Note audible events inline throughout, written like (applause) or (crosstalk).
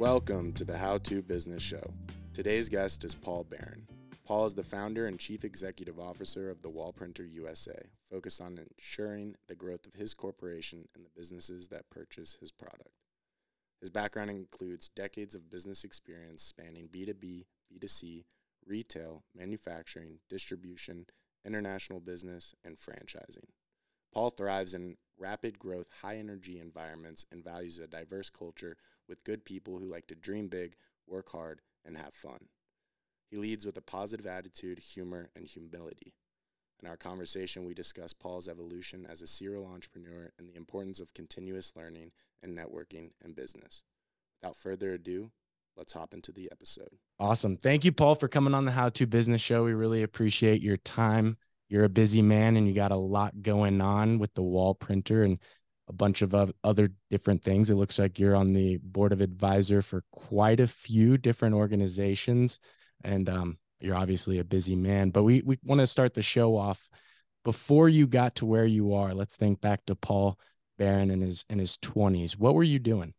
Welcome to the How To Business Show. Today's guest is Paul Baron. Paul is the founder and chief executive officer of the Wall Printer USA, focused on ensuring the growth of his corporation and the businesses that purchase his product. His background includes decades of business experience spanning B2B, B2C, retail, manufacturing, distribution, international business, and franchising. Paul thrives in rapid growth, high energy environments and values a diverse culture with good people who like to dream big, work hard, and have fun. He leads with a positive attitude, humor, and humility. In our conversation, we discuss Paul's evolution as a serial entrepreneur and the importance of continuous learning and networking in business. Without further ado, let's hop into the episode. Awesome. Thank you, Paul, for coming on the How to Business Show. We really appreciate your time. You're a busy man and you got a lot going on with the wall printer and a bunch of other different things. It looks like you're on the board of advisor for quite a few different organizations. And um, you're obviously a busy man, but we, we want to start the show off before you got to where you are. Let's think back to Paul Baron in his in his 20s. What were you doing?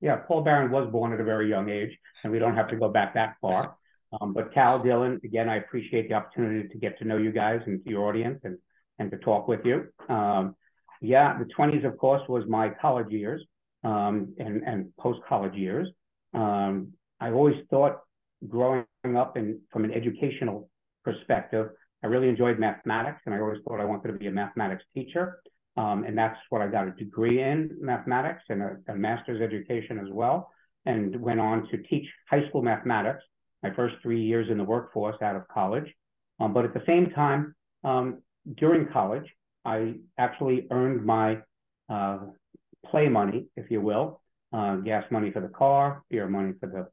Yeah, Paul Baron was born at a very young age, and we don't have to go back that far. Um, but Cal Dylan, again, I appreciate the opportunity to get to know you guys and your audience and and to talk with you. Um, yeah, the 20s, of course, was my college years um, and and post college years. Um, I always thought growing up and from an educational perspective, I really enjoyed mathematics, and I always thought I wanted to be a mathematics teacher. Um, and that's what I got a degree in mathematics and a, a, master's education as well, and went on to teach high school mathematics my first three years in the workforce out of college. Um, but at the same time, um, during college, I actually earned my uh, play money, if you will, uh, gas money for the car, beer money for the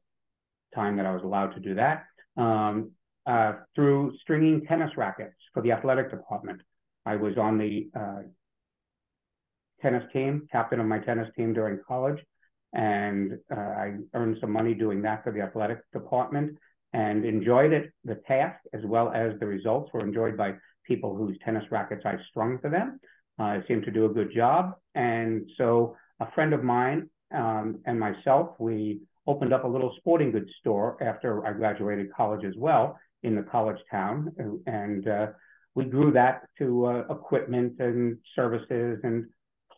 time that I was allowed to do that, um, uh, through stringing tennis rackets for the athletic department. I was on the uh, tennis team, captain of my tennis team during college, and uh, I earned some money doing that for the athletic department and enjoyed it. The task as well as the results were enjoyed by people whose tennis rackets I strung for them. Uh, I seemed to do a good job. And so a friend of mine um, and myself, we opened up a little sporting goods store after I graduated college as well in the college town. And uh, we grew that to uh, equipment and services and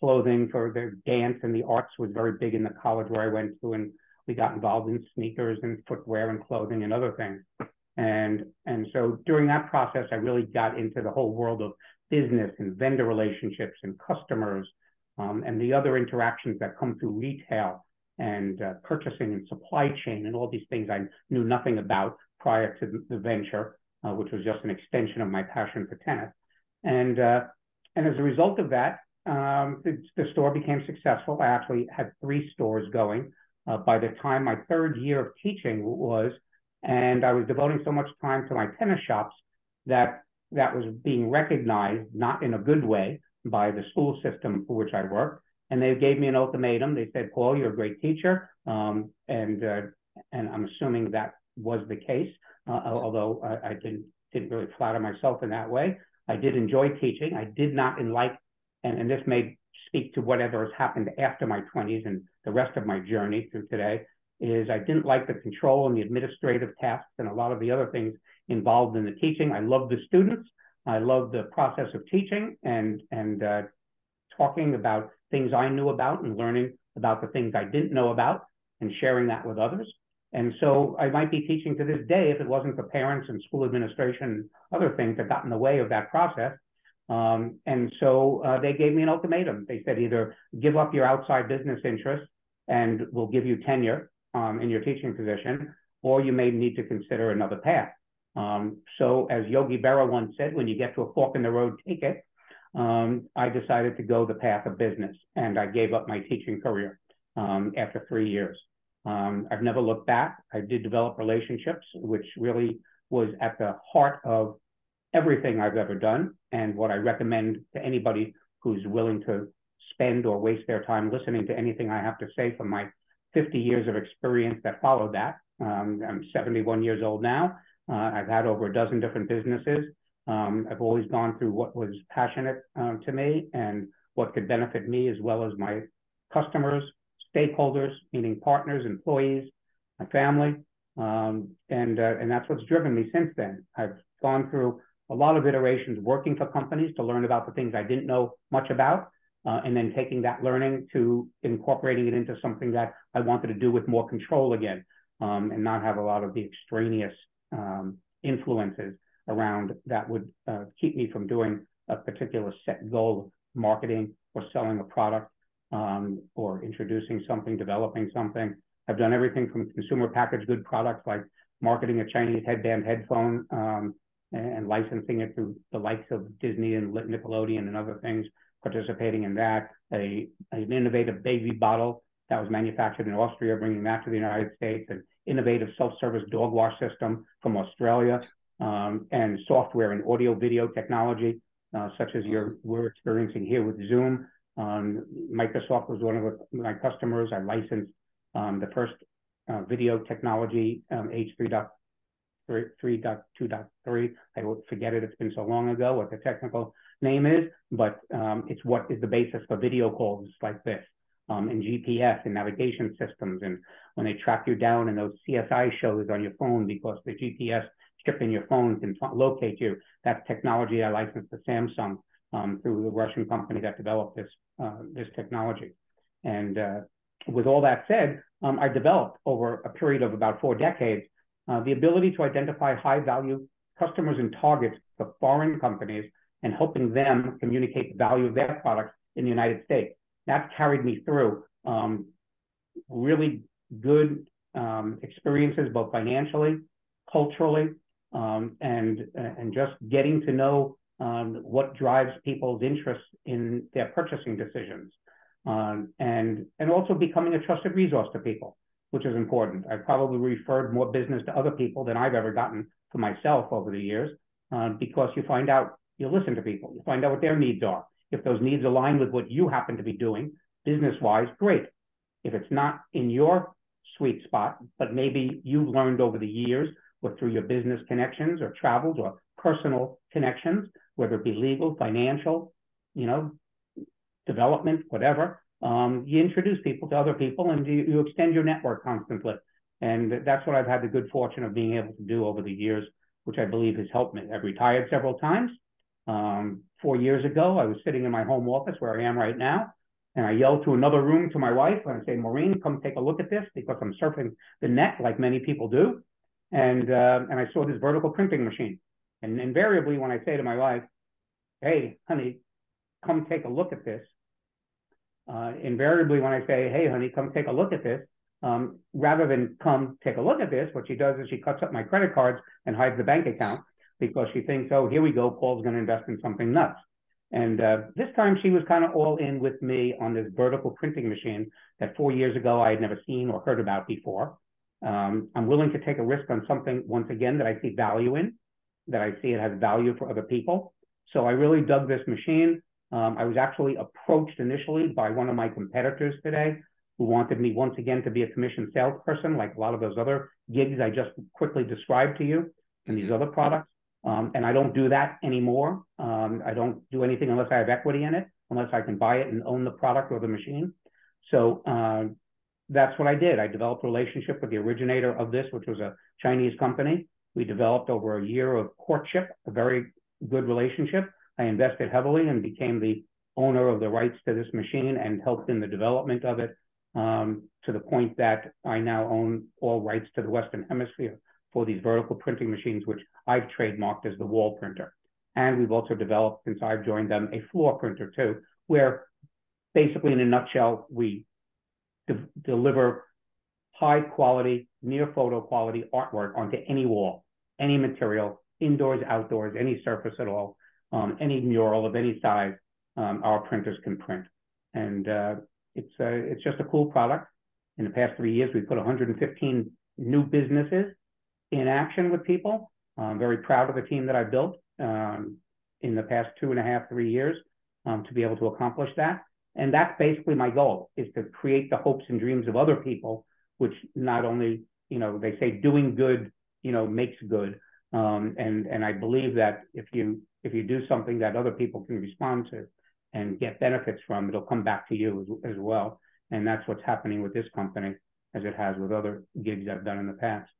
clothing for the dance and the arts was very big in the college where I went to. And we got involved in sneakers and footwear and clothing and other things. And, and so during that process, I really got into the whole world of business and vendor relationships and customers um, and the other interactions that come through retail and uh, purchasing and supply chain and all these things I knew nothing about prior to the venture, uh, which was just an extension of my passion for tennis. And, uh, and as a result of that, um, the, the, store became successful. I actually had three stores going uh, by the time my third year of teaching was, and I was devoting so much time to my tennis shops that that was being recognized, not in a good way, by the school system for which I worked. And they gave me an ultimatum. They said, Paul, you're a great teacher. Um, and, uh, and I'm assuming that was the case, uh, although I, I, didn't, didn't really flatter myself in that way. I did enjoy teaching. I did not like, and, and this may speak to whatever has happened after my 20s and the rest of my journey through today, is I didn't like the control and the administrative tasks and a lot of the other things involved in the teaching. I love the students. I love the process of teaching and, and uh, talking about things I knew about and learning about the things I didn't know about and sharing that with others. And so I might be teaching to this day if it wasn't for parents and school administration and other things that got in the way of that process. Um, and so uh, they gave me an ultimatum. They said either give up your outside business interests and we'll give you tenure um, in your teaching position, or you may need to consider another path. Um, so as Yogi Berra once said, when you get to a fork in the road, take it um, I decided to go the path of business and I gave up my teaching career um, after three years. Um, I've never looked back. I did develop relationships, which really was at the heart of everything I've ever done and what I recommend to anybody who's willing to spend or waste their time listening to anything I have to say from my 50 years of experience that followed that. Um, I'm 71 years old now. Uh, I've had over a dozen different businesses. Um, I've always gone through what was passionate um, to me and what could benefit me as well as my customers, stakeholders, meaning partners, employees, my family, um, and uh, and that's what's driven me since then. I've gone through a lot of iterations working for companies to learn about the things I didn't know much about, uh, and then taking that learning to incorporating it into something that I wanted to do with more control again, um, and not have a lot of the extraneous um, influences around that would uh, keep me from doing a particular set goal of marketing or selling a product um, or introducing something, developing something. I've done everything from consumer packaged good products like marketing a Chinese headband headphone um, and licensing it to the likes of Disney and Nickelodeon and other things, participating in that. A, an innovative baby bottle that was manufactured in Austria, bringing that to the United States, an innovative self-service dog wash system from Australia, um, and software and audio video technology, uh, such as you're, we're experiencing here with Zoom. Um, Microsoft was one of my customers. I licensed um, the first uh, video technology, um, H.323. I forget it. It's been so long ago what the technical name is, but um, it's what is the basis for video calls like this. Um, and GPS and navigation systems, and when they track you down in those CSI shows on your phone because the GPS chip in your phone can locate you. That's technology I licensed to Samsung um, through the Russian company that developed this uh, this technology. And uh, with all that said, um, I developed over a period of about four decades the ability to identify high value customers and targets for foreign companies and helping them communicate the value of their products in the United States. That's carried me through um, really good um, experiences, both financially, culturally, um, and and just getting to know what drives people's interest in their purchasing decisions, and and also becoming a trusted resource to people, which is important. I've probably referred more business to other people than I've ever gotten for myself over the years, uh, because you find out you listen to people, you find out what their needs are. If those needs align with what you happen to be doing business-wise, great. If it's not in your sweet spot, but maybe you've learned over the years or through your business connections or travels or personal connections, whether it be legal, financial, you know, development, whatever. Um, you introduce people to other people and you, you extend your network constantly. And that's what I've had the good fortune of being able to do over the years, which I believe has helped me. I've retired several times. Um, four years ago, I was sitting in my home office where I am right now, and I yelled to another room to my wife and I say, Maureen, come take a look at this because I'm surfing the net like many people do and uh, and I saw this vertical printing machine. And invariably, when I say to my wife, "Hey, honey, come take a look at this," uh, invariably when I say, "Hey, honey, come take a look at this," um, rather than "come take a look at this," what she does is she cuts up my credit cards and hides the bank account because she thinks, "Oh, here we go, Paul's going to invest in something nuts." And uh, this time she was kind of all in with me on this vertical printing machine that four years ago I had never seen or heard about before. Um, I'm willing to take a risk on something, once again, that I see value in, that I see it has value for other people. So I really dug this machine. Um, I was actually approached initially by one of my competitors today who wanted me once again to be a commission salesperson, like a lot of those other gigs I just quickly described to you and these mm-hmm. other products. Um, and I don't do that anymore. Um, I don't do anything unless I have equity in it, unless I can buy it and own the product or the machine. So uh, that's what I did. I developed a relationship with the originator of this, which was a Chinese company. We developed over a year of courtship, a very good relationship. I invested heavily and became the owner of the rights to this machine and helped in the development of it um, to the point that I now own all rights to the Western Hemisphere for these vertical printing machines, which I've trademarked as the wall printer. And we've also developed, since I've joined them, a floor printer too, where basically in a nutshell, we de deliver high quality, near photo quality artwork onto any wall, any material, indoors, outdoors, any surface at all, um, any mural of any size, um, our printers can print. And uh, it's, uh, it's just a cool product. In the past three years, we've put 115 new businesses in action with people. I'm very proud of the team that I built um, in the past two and a half, three years um, to be able to accomplish that. And that's basically my goal is to create the hopes and dreams of other people, which not only, you know, they say doing good, you know, makes good. Um, and, and I believe that if you, if you do something that other people can respond to and get benefits from, it'll come back to you as, as well. And that's what's happening with this company as it has with other gigs I've done in the past.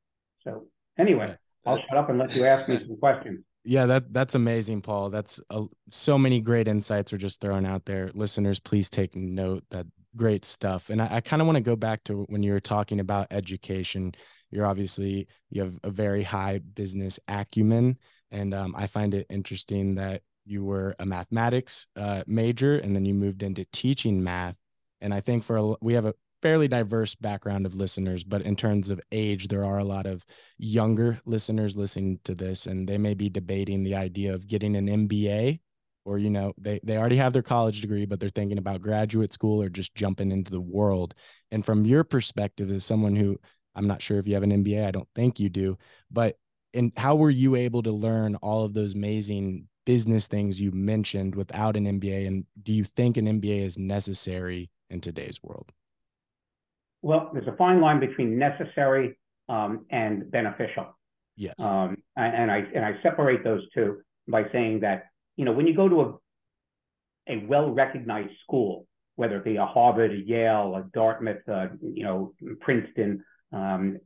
So anyway, I'll shut up and let you ask me some questions. Yeah, that that's amazing, Paul. That's a, so many great insights are just thrown out there. Listeners, please take note that great stuff. And I, I kind of want to go back to when you were talking about education. You're obviously you have a very high business acumen, and um, I find it interesting that you were a mathematics uh, major and then you moved into teaching math. And I think for a, we have a fairly diverse background of listeners, but in terms of age, there are a lot of younger listeners listening to this, and they may be debating the idea of getting an MBA or you know they they already have their college degree but they're thinking about graduate school or just jumping into the world and from your perspective as someone who i'm not sure if you have an mba i don't think you do but and how were you able to learn all of those amazing business things you mentioned without an mba and do you think an mba is necessary in today's world well, there's a fine line between necessary um, and beneficial. Yes. Um, and I and I separate those two by saying that you know when you go to a a well-recognized school, whether it be a Harvard, a Yale, a Dartmouth, uh, you know, Princeton, um,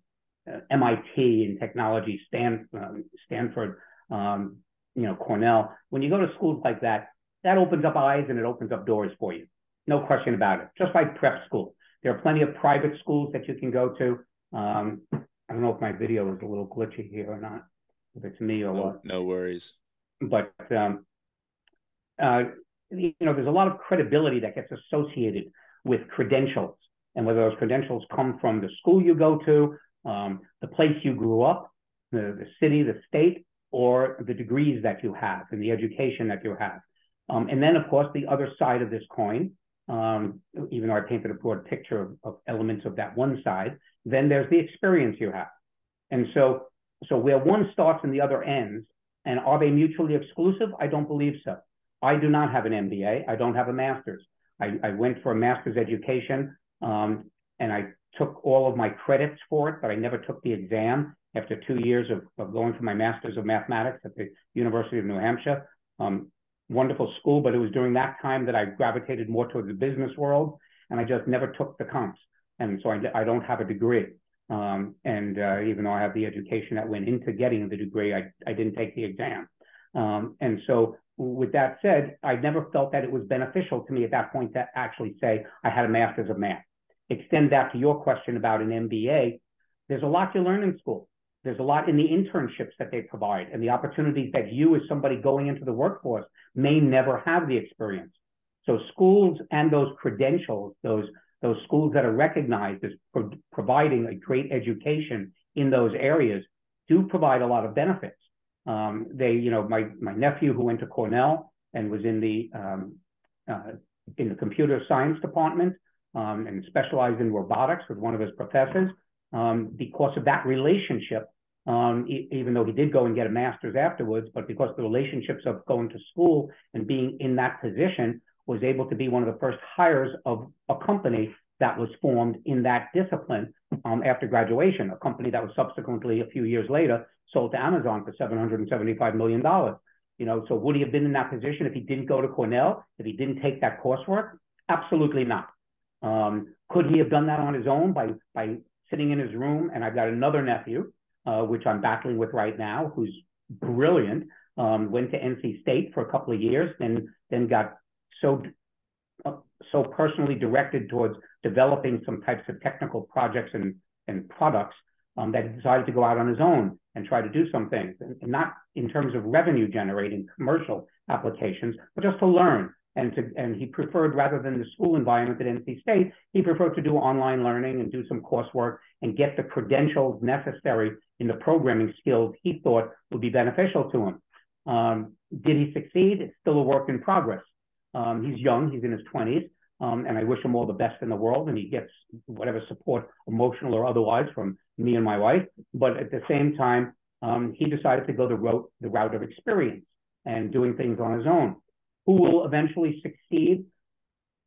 MIT in technology, Stan, um, Stanford, um, you know, Cornell. When you go to schools like that, that opens up eyes and it opens up doors for you. No question about it. Just like prep school. There are plenty of private schools that you can go to. Um, I don't know if my video is a little glitchy here or not, if it's me or no, what. No worries. But um, uh, you know, there's a lot of credibility that gets associated with credentials, and whether those credentials come from the school you go to, um, the place you grew up, the, the city, the state, or the degrees that you have and the education that you have. Um, and then, of course, the other side of this coin um, even though I painted a broad picture of, of, elements of that one side, then there's the experience you have. And so, so where one starts and the other ends, and are they mutually exclusive? I don't believe so. I do not have an MBA. I don't have a master's. I, I went for a master's education, um, and I took all of my credits for it, but I never took the exam after two years of, of going for my master's of mathematics at the University of New Hampshire. Um, wonderful school, but it was during that time that I gravitated more towards the business world, and I just never took the comps, and so I, I don't have a degree. Um, and uh, even though I have the education that went into getting the degree, I, I didn't take the exam. Um, and so, with that said, I never felt that it was beneficial to me at that point to actually say I had a master's of math. Extend that to your question about an MBA. There's a lot you learn in school. There's a lot in the internships that they provide and the opportunities that you, as somebody going into the workforce, may never have the experience. So schools and those credentials, those those schools that are recognized as pro- providing a great education in those areas, do provide a lot of benefits. Um, they, you know, my my nephew who went to Cornell and was in the um, uh, in the computer science department um, and specialized in robotics with one of his professors um, because of that relationship, um, e- even though he did go and get a master's afterwards, but because the relationships of going to school and being in that position was able to be one of the first hires of a company that was formed in that discipline um, after graduation, a company that was subsequently a few years later sold to Amazon for $775 million. You know, so would he have been in that position if he didn't go to Cornell, if he didn't take that coursework? Absolutely not. Um, could he have done that on his own by by sitting in his room, and I've got another nephew, uh, which I'm battling with right now, who's brilliant. Um, went to NC State for a couple of years, and then got so uh, so personally directed towards developing some types of technical projects and and products um, that he decided to go out on his own and try to do some things, and not in terms of revenue generating commercial applications, but just to learn and to and he preferred rather than the school environment at NC State, he preferred to do online learning and do some coursework and get the credentials necessary in the programming skills he thought would be beneficial to him. Um, did he succeed? It's still a work in progress. Um, he's young, he's in his 20s, um, and I wish him all the best in the world, and he gets whatever support, emotional or otherwise, from me and my wife. But at the same time, um, he decided to go the route, the route of experience and doing things on his own who will eventually succeed,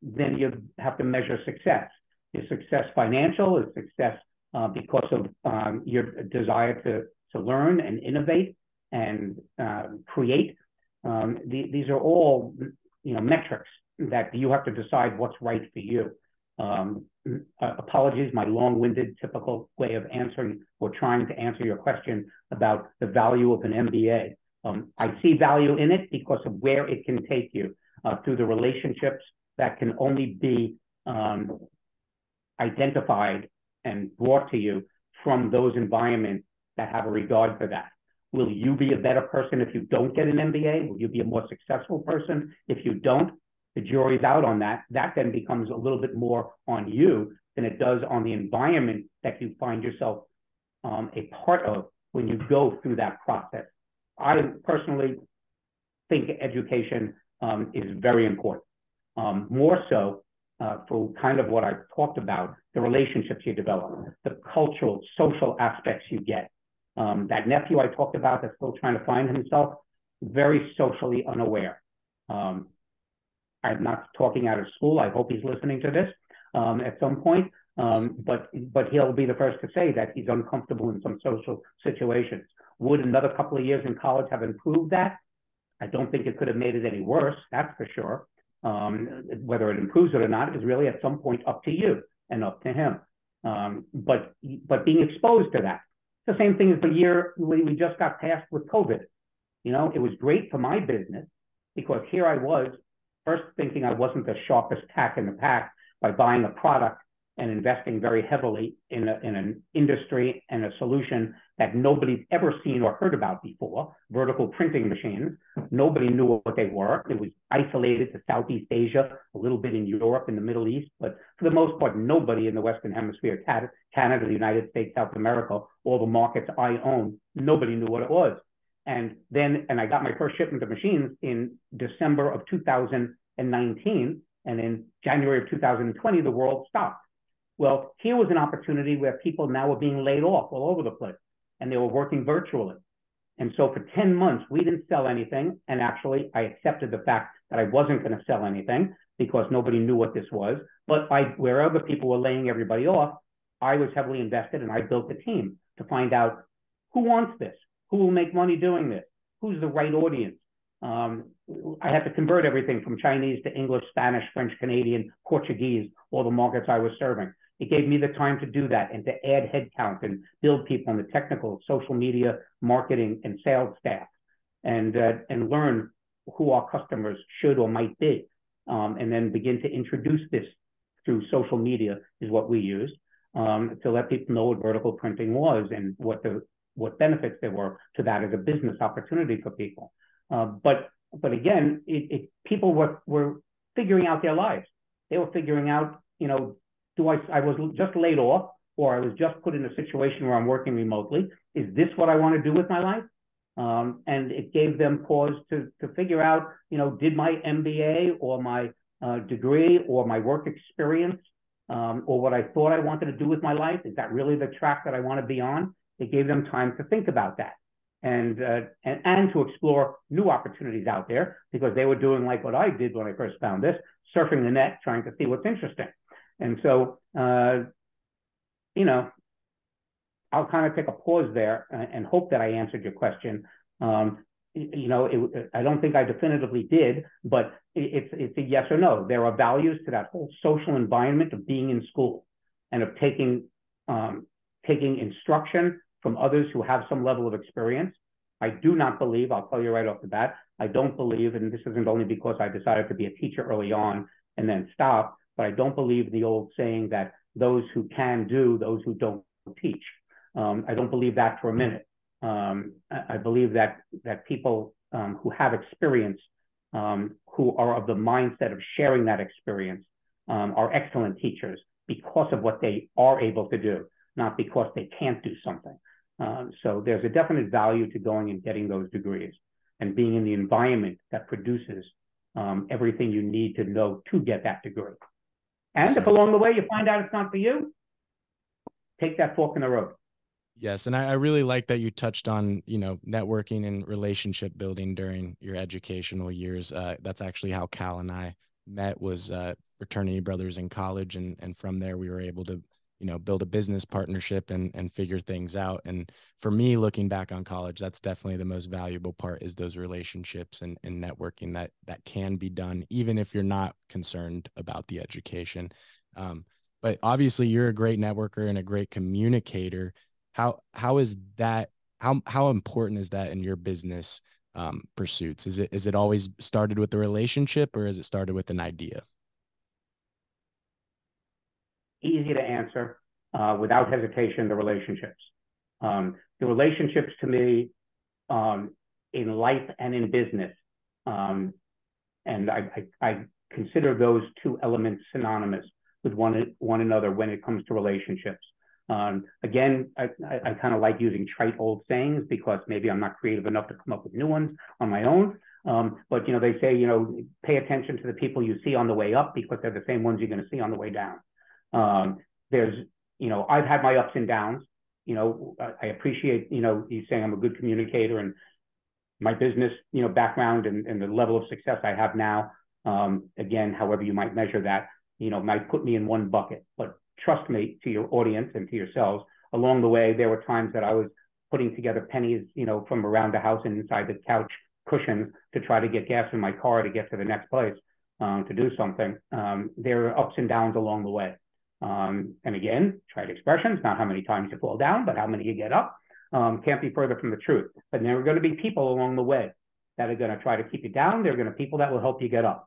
then you have to measure success. Is success financial? Is success uh, because of um, your desire to, to learn and innovate and uh, create? Um, the, these are all you know metrics that you have to decide what's right for you. Um, uh, apologies, my long-winded, typical way of answering or trying to answer your question about the value of an MBA. Um, I see value in it because of where it can take you uh, through the relationships that can only be um, identified and brought to you from those environments that have a regard for that. Will you be a better person if you don't get an MBA? Will you be a more successful person if you don't? The jury's out on that. That then becomes a little bit more on you than it does on the environment that you find yourself um, a part of when you go through that process. I personally think education um, is very important. Um, more so uh, for kind of what I talked about, the relationships you develop, the cultural, social aspects you get. Um, that nephew I talked about that's still trying to find himself, very socially unaware. Um, I'm not talking out of school. I hope he's listening to this um, at some point. Um, but but he'll be the first to say that he's uncomfortable in some social situations. Would another couple of years in college have improved that? I don't think it could have made it any worse. That's for sure. Um, whether it improves it or not is really at some point up to you and up to him. Um, but but being exposed to that, the same thing as the year we, just got past with COVID. You know, it was great for my business because here I was first thinking I wasn't the sharpest tack in the pack by buying a product and investing very heavily in, a, in an industry and a solution that nobody's ever seen or heard about before, vertical printing machines. Nobody knew what they were. It was isolated to Southeast Asia, a little bit in Europe and the Middle East, but for the most part, nobody in the Western Hemisphere, Canada, the United States, South America, all the markets I own, nobody knew what it was. And then, and I got my first shipment of machines in December of 2019. And in January of 2020, the world stopped. Well, here was an opportunity where people now were being laid off all over the place and they were working virtually. And so for 10 months, we didn't sell anything. And actually, I accepted the fact that I wasn't going to sell anything because nobody knew what this was. But I, where other people were laying everybody off, I was heavily invested and I built a team to find out who wants this, who will make money doing this, who's the right audience. Um, I had to convert everything from Chinese to English, Spanish, French, Canadian, Portuguese, all the markets I was serving. It gave me the time to do that and to add headcount and build people in the technical, social media, marketing, and sales staff, and uh, and learn who our customers should or might be, um, and then begin to introduce this through social media is what we use um, to let people know what vertical printing was and what the what benefits there were to that as a business opportunity for people. Uh, but but again, it, it, people were were figuring out their lives. They were figuring out, you know, do I, I was just laid off or I was just put in a situation where I'm working remotely. Is this what I want to do with my life? Um, and it gave them pause to, to figure out, you know, did my MBA or my uh, degree or my work experience um, or what I thought I wanted to do with my life, is that really the track that I want to be on? It gave them time to think about that and, uh, and, and to explore new opportunities out there because they were doing like what I did when I first found this, surfing the net, trying to see what's interesting. And so, uh, you know, I'll kind of take a pause there and, hope that I answered your question. Um, you know, it, I don't think I definitively did, but it's it's a yes or no. There are values to that whole social environment of being in school and of taking um, taking instruction from others who have some level of experience. I do not believe, I'll tell you right off the bat, I don't believe, and this isn't only because I decided to be a teacher early on and then stop, but I don't believe the old saying that those who can do, those who don't teach. Um, I don't believe that for a minute. Um, I, I, believe that that people um, who have experience, um, who are of the mindset of sharing that experience, um, are excellent teachers because of what they are able to do, not because they can't do something. Um, so there's a definite value to going and getting those degrees and being in the environment that produces everything you need to know to get that degree. And so, if along the way you find out it's not for you, take that fork in the road. Yes, and I, I, really like that you touched on you know networking and relationship building during your educational years. Uh, that's actually how Cal and I met was uh, fraternity brothers in college, and and from there we were able to you know build a business partnership and and figure things out and for me looking back on college that's definitely the most valuable part is those relationships and, and networking that that can be done even if you're not concerned about the education Um, but obviously, you're a great networker and a great communicator. How how is that? How how important is that in your business um, pursuits? Is it is it always started with the relationship, or is it started with an idea? Easy to answer uh, without hesitation. The relationships. Um, the relationships to me um, in life and in business. Um, and I, I, I, consider those two elements synonymous with one, one another when it comes to relationships. Um, again, I, I, I kind of like using trite old sayings because maybe I'm not creative enough to come up with new ones on my own. Um, but you know, they say you know, pay attention to the people you see on the way up because they're the same ones you're going to see on the way down. Um, there's, you know, I've had my ups and downs. You know, I, appreciate you know you saying I'm a good communicator and my business, you know, background and, and the level of success I have now, um, again, however you might measure that, you know, might put me in one bucket. But trust me to your audience and to yourselves, along the way, there were times that I was putting together pennies, you know, from around the house and inside the couch cushions to try to get gas in my car to get to the next place um, to do something. Um, there are ups and downs along the way. Um, and again, trite expressions, not how many times you fall down, but how many you get up um, can't be further from the truth. But there are going to be people along the way that are going to try to keep you down. There are going to be people that will help you get up.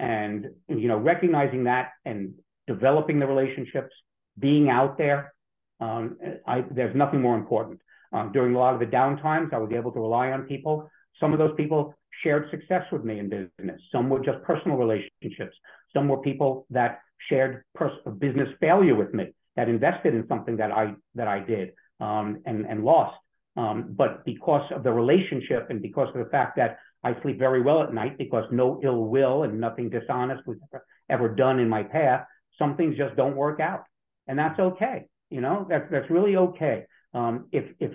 And, you know, recognizing that and developing the relationships, being out there, um, I, there's nothing more important. Um, during a lot of the downtimes, I was able to rely on people. Some of those people shared success with me in business. Some were just personal relationships. Some were people that shared pers- business failure with me, that invested in something that I that I did um, and, and lost. Um, but because of the relationship and because of the fact that I sleep very well at night because no ill will and nothing dishonest was ever, done in my path, some things just don't work out. And that's okay. You know, that's, that's really okay. Um, if, if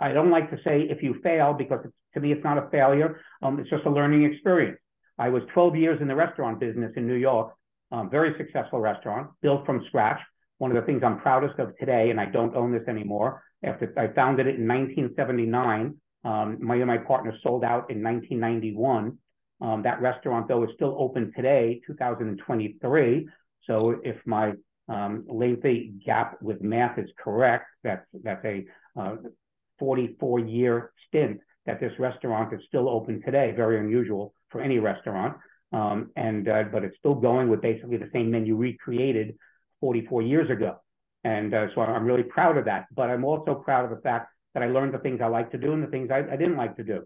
I don't like to say if you fail because to me it's not a failure. Um, it's just a learning experience. I was 12 years in the restaurant business in New York, um, very successful restaurant, built from scratch one of the things I'm proudest of today, and I don't own this anymore. After I founded it in 1979, um, my my partner sold out in 1991. Um, that restaurant, though, is still open today, 2023. So if my um, lengthy gap with math is correct, that's that's a uh, 44 year stint that this restaurant is still open today. Very unusual for any restaurant. Um, and uh, but it's still going with basically the same menu recreated 44 years ago. And uh, so I'm really proud of that. But I'm also proud of the fact that I learned the things I like to do and the things I, I didn't like to do.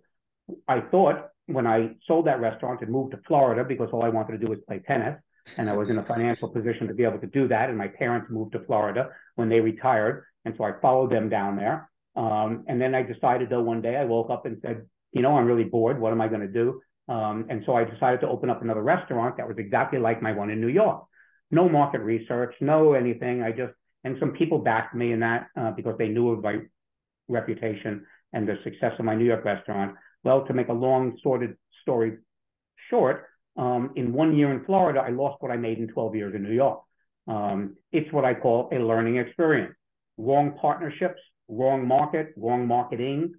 I thought when I sold that restaurant and moved to Florida because all I wanted to do was play tennis, and I was in a financial position to be able to do that. And my parents moved to Florida when they retired, and so I followed them down there. Um, and then I decided, though, one day I woke up and said, you know, I'm really bored. What am I going to do? Um, and so I decided to open up another restaurant that was exactly like my one in New York no market research, no anything. I just, and some people backed me in that uh, because they knew of my reputation and the success of my New York restaurant. Well, to make a long sorted story short, um, in one year in Florida, I lost what I made in 12 years in New York. Um, it's what I call a learning experience. Wrong partnerships, wrong market, wrong marketing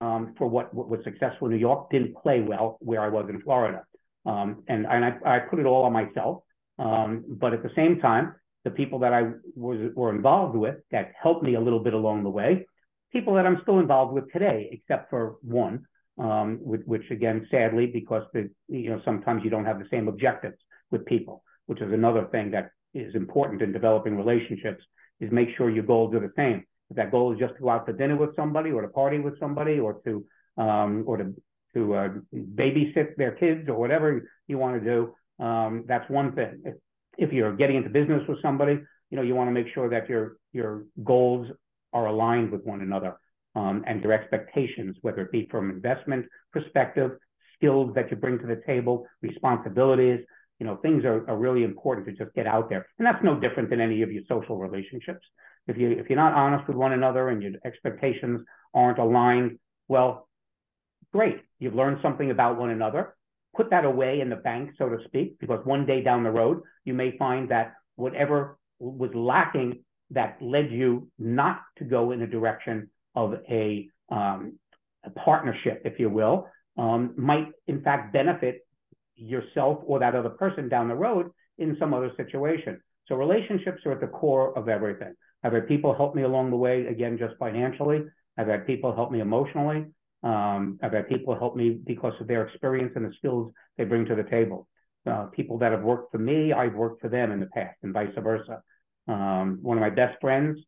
um, for what, what, was successful in New York didn't play well where I was in Florida. Um, and and I, I put it all on myself. Um, but at the same time, the people that I was were involved with that helped me a little bit along the way, people that I'm still involved with today, except for one, um, with, which again, sadly, because the you know sometimes you don't have the same objectives with people, which is another thing that is important in developing relationships. Is make sure your goals are the same. That goal is just to go out to dinner with somebody, or to party with somebody, or to um, or to to uh, babysit their kids, or whatever you want to do, um, that's one thing. If, if you're getting into business with somebody, you know, you want to make sure that your your goals are aligned with one another um, and your expectations, whether it be from investment perspective, skills that you bring to the table, responsibilities. You know, things are, are really important to just get out there, and that's no different than any of your social relationships. If you if you're not honest with one another and your expectations aren't aligned, well, great, you've learned something about one another put that away in the bank, so to speak, because one day down the road, you may find that whatever was lacking that led you not to go in the direction of a, um, a partnership, if you will, um, might in fact benefit yourself or that other person down the road in some other situation. So relationships are at the core of everything. I've had people help me along the way, again, just financially. I've had people help me emotionally. Um, I've had people help me because of their experience and the skills they bring to the table. Uh, people that have worked for me, I've worked for them in the past, and vice versa. Um, one of my best friends,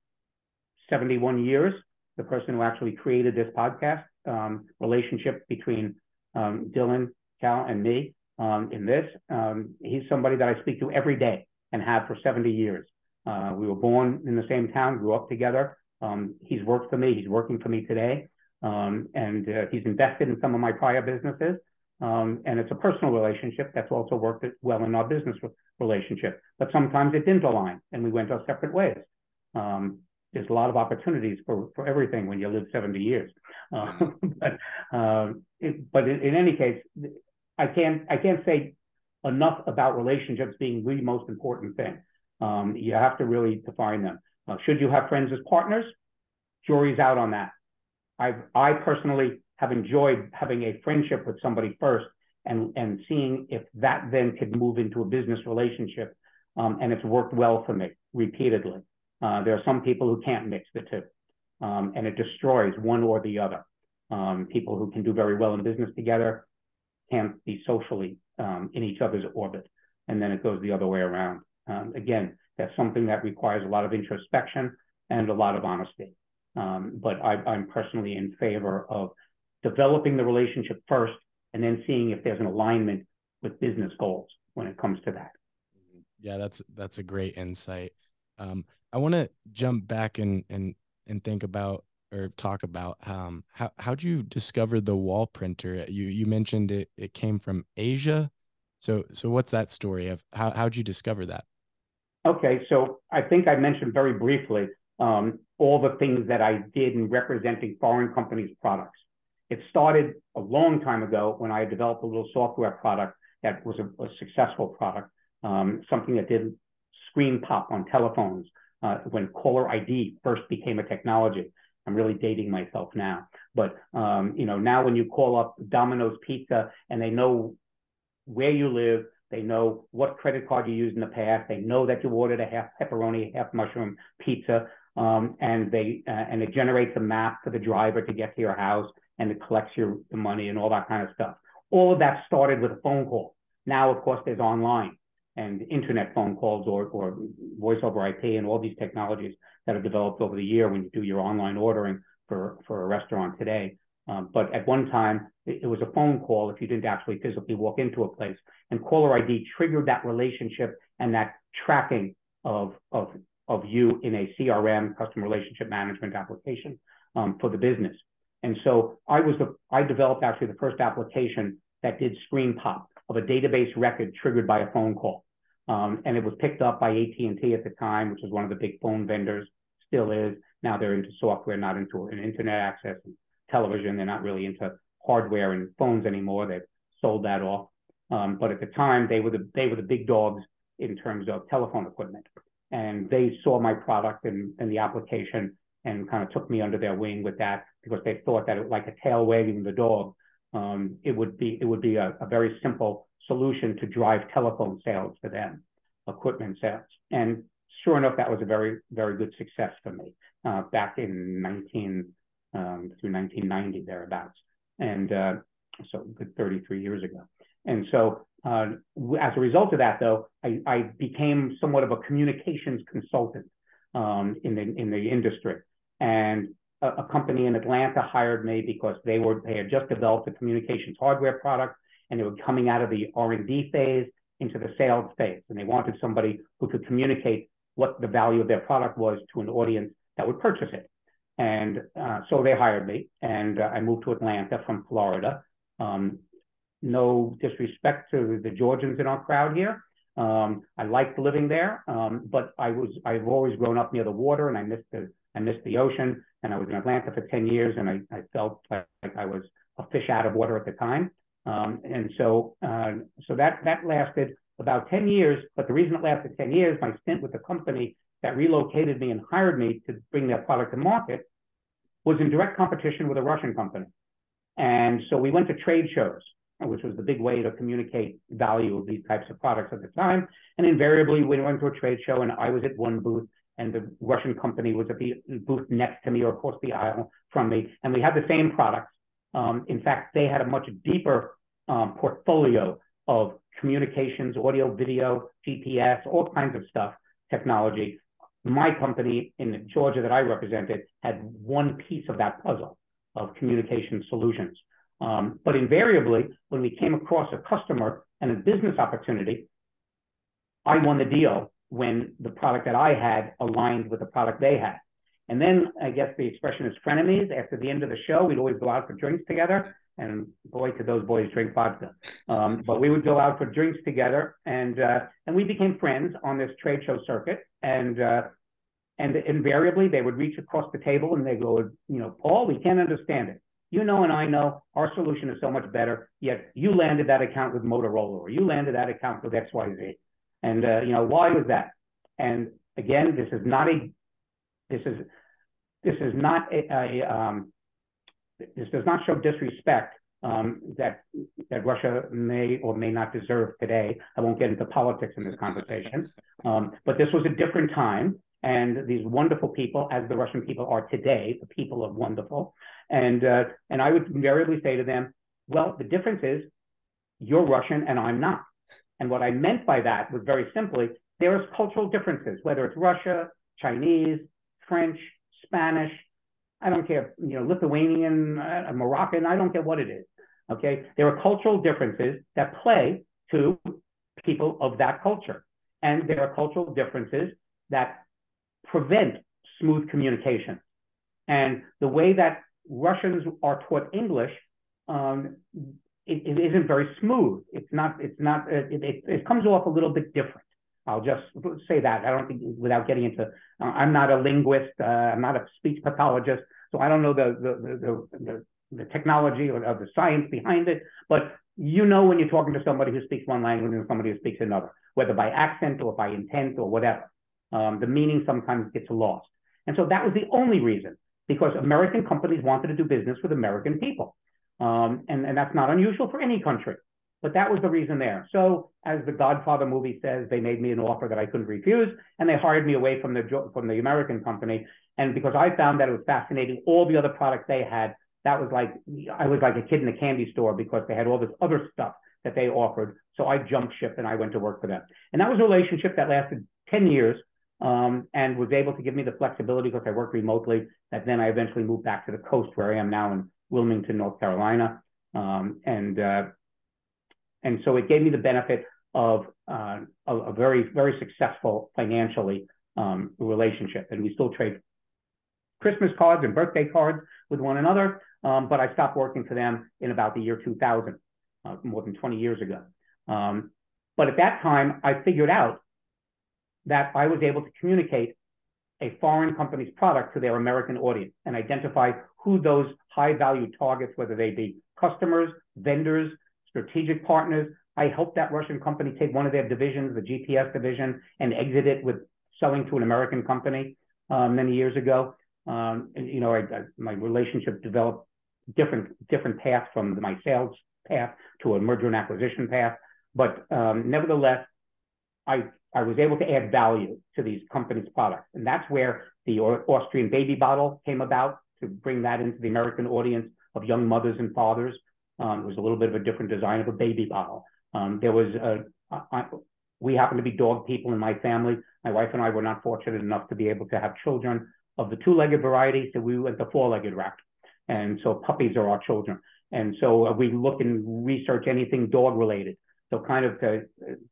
71 years, the person who actually created this podcast, um, relationship between um, Dylan, Cal, and me um, in this. Um, he's somebody that I speak to every day and have for 70 years. Uh, we were born in the same town, grew up together. Um, he's worked for me. He's working for me today. Um, and uh, he's invested in some of my prior businesses. Um, and it's a personal relationship that's also worked well in our business relationship. But sometimes it didn't align and we went our separate ways. Um, there's a lot of opportunities for, for everything when you live 70 years. Uh, (laughs) but uh, it, but in, in, any case, I can't I can't say enough about relationships being the most important thing. Um, you have to really define them. Uh, should you have friends as partners? Jury's out on that. I I personally have enjoyed having a friendship with somebody first and and seeing if that then could move into a business relationship. Um, and it's worked well for me repeatedly. Uh, there are some people who can't mix the two, um, and it destroys one or the other. Um, people who can do very well in business together can't be socially um, in each other's orbit, and then it goes the other way around. Um, again, that's something that requires a lot of introspection and a lot of honesty. Um, but I, I'm personally in favor of developing the relationship first and then seeing if there's an alignment with business goals when it comes to that. Yeah, that's that's a great insight. Um, I want to jump back and and and think about or talk about um, how how'd you discover the wall printer? You you mentioned it it came from Asia. So so what's that story of how how'd you discover that? Okay, so I think I mentioned very briefly um, all the things that I did in representing foreign companies' products. It started a long time ago when I developed a little software product that was a, a successful product, um, something that did screen pop on telephones uh, when caller ID first became a technology. I'm really dating myself now, but um, you know now when you call up Domino's Pizza and they know where you live, they know what credit card you used in the past, they know that you ordered a half pepperoni, half mushroom pizza, um, and they uh, and it generates a map for the driver to get to your house and it collects your the money and all that kind of stuff. All of that started with a phone call. Now, of course, there's online and internet phone calls or, or voice over IP and all these technologies that have developed over the year when you do your online ordering for, for a restaurant today. Um, but at one time, it, it, was a phone call if you didn't actually physically walk into a place. And caller ID triggered that relationship and that tracking of, of, of you in a CRM, customer relationship management application um, for the business. And so I was the, I developed actually the first application that did screen pop of a database record triggered by a phone call. Um, and it was picked up by AT&T at the time, which was one of the big phone vendors, still is. Now they're into software, not into an internet access and television. They're not really into hardware and phones anymore. They've sold that off. Um, but at the time, they were the they were the big dogs in terms of telephone equipment, and they saw my product and, and the application and kind of took me under their wing with that because they thought that it, like a tail wagging the dog, um, it would be it would be a, a very simple solution to drive telephone sales for them, equipment sales. And sure enough, that was a very, very good success for me uh, back in 19, um, through 1990, thereabouts. And uh, so good 33 years ago. And so uh, as a result of that, though, I, I became somewhat of a communications consultant um, in, the, in the industry. And a, a company in Atlanta hired me because they were they had just developed a communications hardware product and they were coming out of the R&D phase into the sales phase. And they wanted somebody who could communicate what the value of their product was to an audience that would purchase it. And uh, so they hired me, and uh, I moved to Atlanta from Florida. Um, no disrespect to the Georgians in our crowd here. Um, I liked living there, um, but I was I've always grown up near the water, and I missed the I missed the ocean. And I was in Atlanta for 10 years, and I, I felt like, I was a fish out of water at the time. Um, and so, uh, so that that lasted about 10 years. But the reason it lasted 10 years, my stint with the company that relocated me and hired me to bring their product to market, was in direct competition with a Russian company. And so we went to trade shows which was the big way to communicate value of these types of products at the time. And invariably, we went to a trade show, and I was at one booth, and the Russian company was at the booth next to me or across the aisle from me, and we had the same products. Um, in fact, they had a much deeper um, portfolio of communications, audio, video, GPS, all kinds of stuff, technology. My company in Georgia that I represented had one piece of that puzzle of communication solutions. Um, but invariably, when we came across a customer and a business opportunity, I won the deal when the product that I had aligned with the product they had. And then I guess the expression is frenemies. After the end of the show, we'd always go out for drinks together. And boy, could those boys drink vodka. Um, but we would go out for drinks together, and uh, and we became friends on this trade show circuit. And uh, and invariably, they would reach across the table and they go, you know, Paul, we can't understand it. You know, and I know our solution is so much better. Yet you landed that account with Motorola, or you landed that account with X, Y, Z. And uh, you know, why was that? And again, this is not a this is this is not a, a um, this does not show disrespect um, that that Russia may or may not deserve today. I won't get into politics in this conversation, um, but this was a different time, and these wonderful people, as the Russian people are today, the people of wonderful, and uh, and I would invariably say to them, well, the difference is you're Russian and I'm not, and what I meant by that was very simply there is cultural differences, whether it's Russia, Chinese, French, Spanish, I don't care, you know, Lithuanian, uh, Moroccan, I don't care what it is. Okay. There are cultural differences that play to people of that culture. And there are cultural differences that prevent smooth communication. And the way that Russians are taught English, um, it, it isn't very smooth. It's not, it's not, it, it, it comes off a little bit different. I'll just say that. I don't think, without getting into, uh, I'm not a linguist, uh, I'm not a speech pathologist, so I don't know the the the, the, the technology or, or, the science behind it, but you know when you're talking to somebody who speaks one language and somebody who speaks another, whether by accent or by intent or whatever. Um, the meaning sometimes gets lost. And so that was the only reason, because American companies wanted to do business with American people. Um, and, and that's not unusual for any country. But that was the reason there. So, as the Godfather movie says, they made me an offer that I couldn't refuse, and they hired me away from the from the American company. And because I found that it was fascinating, all the other products they had, that was like I was like a kid in a candy store because they had all this other stuff that they offered. So I jumped ship and I went to work for them. And that was a relationship that lasted 10 years um, and was able to give me the flexibility because I worked remotely. That then I eventually moved back to the coast where I am now in Wilmington, North Carolina. Um, and uh, and so it gave me the benefit of uh, a, a, very, very successful financially um, relationship. And we still trade Christmas cards and birthday cards with one another. Um, but I stopped working for them in about the year 2000, uh, more than 20 years ago. Um, but at that time, I figured out that I was able to communicate a foreign company's product to their American audience and identify who those high value targets, whether they be customers, vendors, strategic partners. I helped that Russian company take one of their divisions, the GPS division, and exit it with selling to an American company uh, many years ago. Um, and, you know, I, I, my relationship developed different different paths from my sales path to a merger and acquisition path. But um, nevertheless, I I was able to add value to these companies' products, and that's where the Austrian baby bottle came about to bring that into the American audience of young mothers and fathers. Um, it was a little bit of a different design of a baby bottle. Um, there was a, I, we happen to be dog people in my family. My wife and I were not fortunate enough to be able to have children of the two-legged variety, so we went the four-legged route. And so puppies are our children. And so uh, we look and research anything dog related. So kind of to,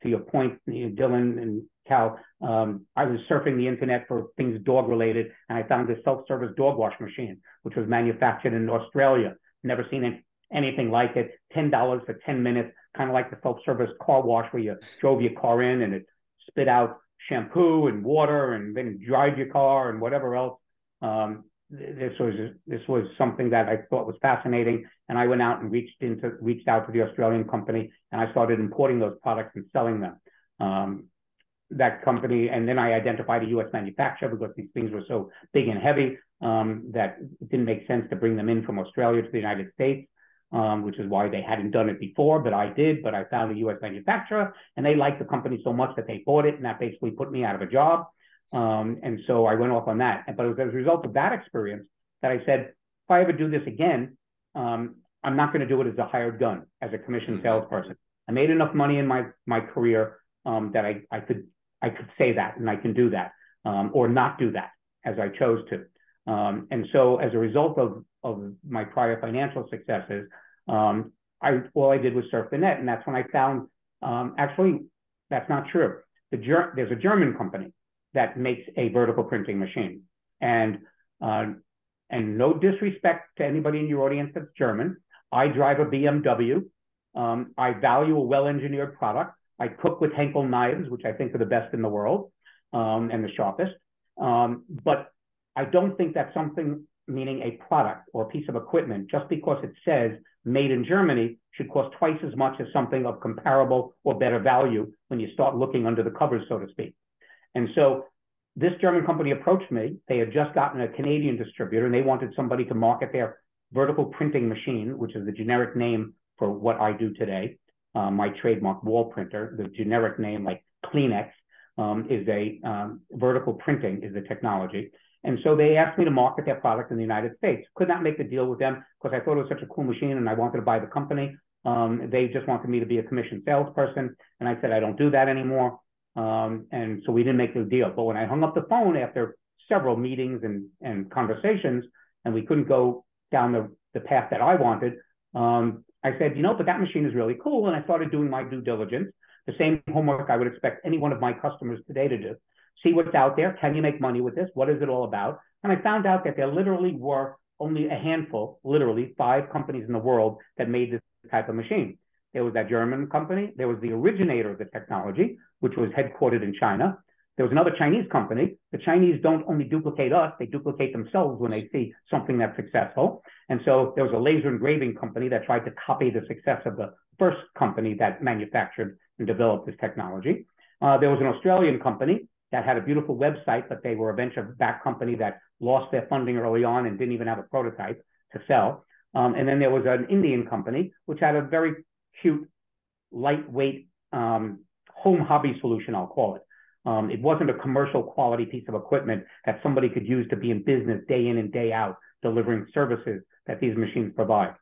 to your point, Dylan and Cal, um, I was surfing the internet for things dog related, and I found this self-service dog wash machine, which was manufactured in Australia. Never seen anything like it. $10 for 10 minutes, kind of like the self-service car wash where you drove your car in and it spit out shampoo and water and then drive your car and whatever else. Um, this was this was something that I thought was fascinating, and I went out and reached into reached out to the Australian company, and I started importing those products and selling them. Um, that company, and then I identified a U.S. manufacturer because these things were so big and heavy um, that it didn't make sense to bring them in from Australia to the United States. Um, which is why they hadn't done it before, but I did. But I found a U.S. manufacturer, and they liked the company so much that they bought it, and that basically put me out of a job. Um, and so I went off on that. But it was as a result of that experience that I said, if I ever do this again, um, I'm not going to do it as a hired gun, as a commission mm-hmm. salesperson. I made enough money in my my career um, that I, I could I could say that and I can do that um, or not do that as I chose to. Um, and so as a result of of my prior financial successes, um, I all I did was surf the net, and that's when I found um, actually that's not true. The Ger- there's a German company that makes a vertical printing machine, and uh, and no disrespect to anybody in your audience that's German, I drive a BMW. Um, I value a well-engineered product. I cook with Henkel knives, which I think are the best in the world um, and the sharpest. Um, but I don't think that's something, meaning a product or a piece of equipment, just because it says made in Germany, should cost twice as much as something of comparable or better value when you start looking under the covers, so to speak. And so this German company approached me. They had just gotten a Canadian distributor and they wanted somebody to market their vertical printing machine, which is the generic name for what I do today. Uh, my trademark wall printer, the generic name like Kleenex, um, is a um, vertical printing is the technology. And so they asked me to market their product in the United States. Could not make the deal with them because I thought it was such a cool machine and I wanted to buy the company. Um, they just wanted me to be a commission salesperson. And I said, I don't do that anymore. Um, and so we didn't make the deal. But when I hung up the phone after several meetings and, and conversations, and we couldn't go down the, the path that I wanted, um, I said, you know, but that machine is really cool. And I started doing my due diligence, the same homework I would expect any one of my customers today to do. See what's out there. Can you make money with this? What is it all about? And I found out that there literally were only a handful, literally five companies in the world that made this type of machine. There was that German company. There was the originator of the technology, which was headquartered in China. There was another Chinese company. The Chinese don't only duplicate us, they duplicate themselves when they see something that's successful. And so there was a laser engraving company that tried to copy the success of the first company that manufactured and developed this technology. Uh, there was an Australian company that had a beautiful website, but they were a venture backed company that lost their funding early on and didn't even have a prototype to sell. Um, and then there was an Indian company which had a very cute, lightweight um, home hobby solution, I'll call it. Um, it wasn't a commercial quality piece of equipment that somebody could use to be in business day in and day out, delivering services that these machines provide.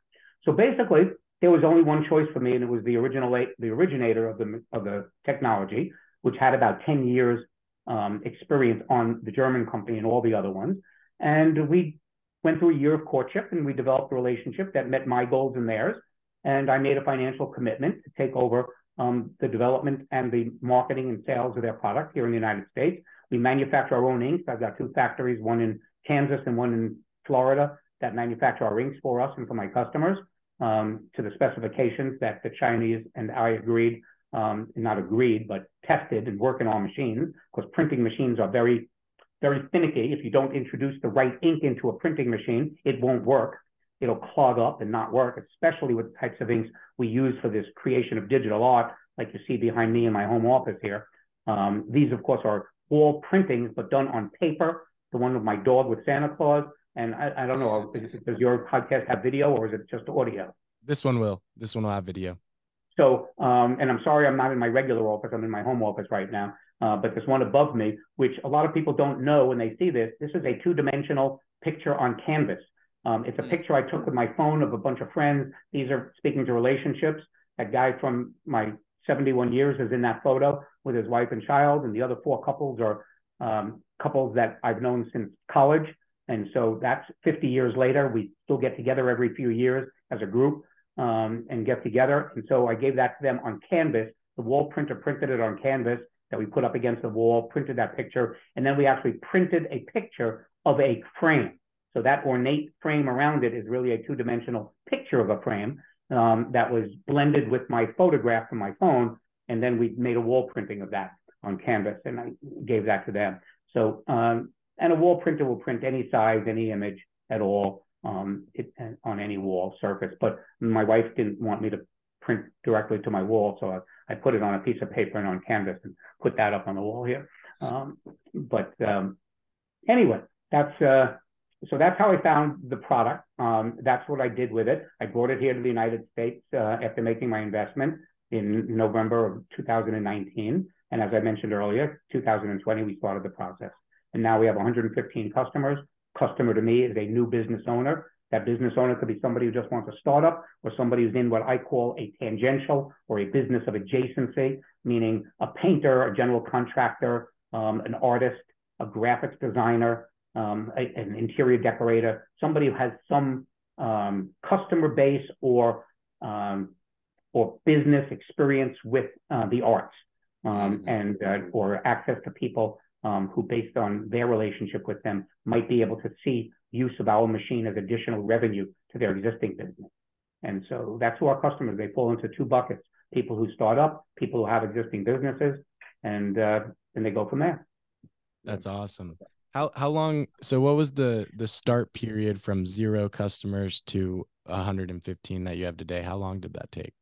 So basically, there was only one choice for me, and it was the original, the originator of the of the technology, which had about 10 years um, experience on the German company and all the other ones. And we went through a year of courtship, and we developed a relationship that met my goals and theirs. And I made a financial commitment to take over um, the development and the marketing and sales of their product here in the United States. We manufacture our own inks. I've got two factories, one in Kansas and one in Florida, that manufacture our inks for us and for my customers um, to the specifications that the Chinese and I agreed, um, not agreed, but tested and working on machines, because printing machines are very, very finicky. If you don't introduce the right ink into a printing machine, it won't work it'll clog up and not work, especially with the types of inks we use for this creation of digital art, like you see behind me in my home office here. Um, these, of course, are all printings, but done on paper. The one with my dog with Santa Claus. And I, I don't know, does your podcast have video or is it just audio? This one will. This one will have video. So, um, and I'm sorry, I'm not in my regular office. I'm in my home office right now. Uh, but there's one above me, which a lot of people don't know when they see this. This is a two-dimensional picture on canvas. Um, it's a mm. picture I took with my phone of a bunch of friends. These are speaking to relationships. That guy from my 71 years is in that photo with his wife and child, and the other four couples are um, couples that I've known since college. And so that's 50 years later. We still get together every few years as a group um, and get together. And so I gave that to them on canvas. The wall printer printed it on canvas that we put up against the wall, printed that picture, and then we actually printed a picture of a frame. So that ornate frame around it is really a two-dimensional picture of a frame um, that was blended with my photograph from my phone, and then we made a wall printing of that on canvas, and I gave that to them. So, um, and a wall printer will print any size, any image at all um, it, on any wall surface. But my wife didn't want me to print directly to my wall, so I, I put it on a piece of paper and on canvas and put that up on the wall here. Um, but um, anyway, that's uh, so that's how I found the product. Um, that's what I did with it. I brought it here to the United States uh, after making my investment in November of 2019. And as I mentioned earlier, 2020, we started the process. And now we have 115 customers. Customer to me is a new business owner. That business owner could be somebody who just wants a startup or somebody who's in what I call a tangential or a business of adjacency, meaning a painter, a general contractor, um, an artist, a graphics designer, um, a, an interior decorator, somebody who has some um, customer base or um, or business experience with uh, the arts um, mm-hmm. and uh, or access to people um, who, based on their relationship with them, might be able to see use of our machine as additional revenue to their existing business. And so that's who our customers. They fall into two buckets: people who start up, people who have existing businesses, and uh, and they go from there. That's awesome. How how long? So what was the the start period from zero customers to 115 that you have today? How long did that take?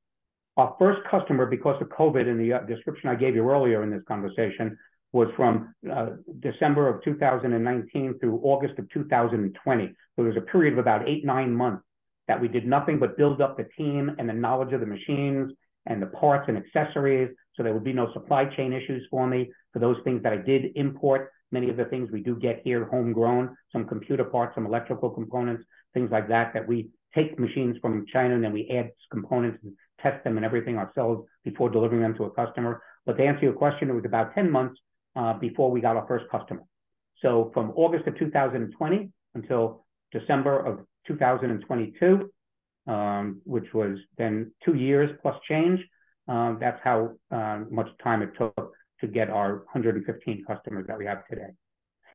Our first customer, because of COVID in the uh, description I gave you earlier in this conversation, was from uh, December of 2019 through August of 2020. So there was a period of about eight, nine months that we did nothing but build up the team and the knowledge of the machines and the parts and accessories. So there would be no supply chain issues for me for those things that I did import. Many of the things we do get here homegrown, some computer parts, some electrical components, things like that, that we take machines from China and then we add components and test them and everything ourselves before delivering them to a customer. But to answer your question, it was about 10 months before we got our first customer. So from August of 2020 until December of 2022, um, which was then two years plus change, um, that's how uh, much time it took to get our 115 customers that we have today.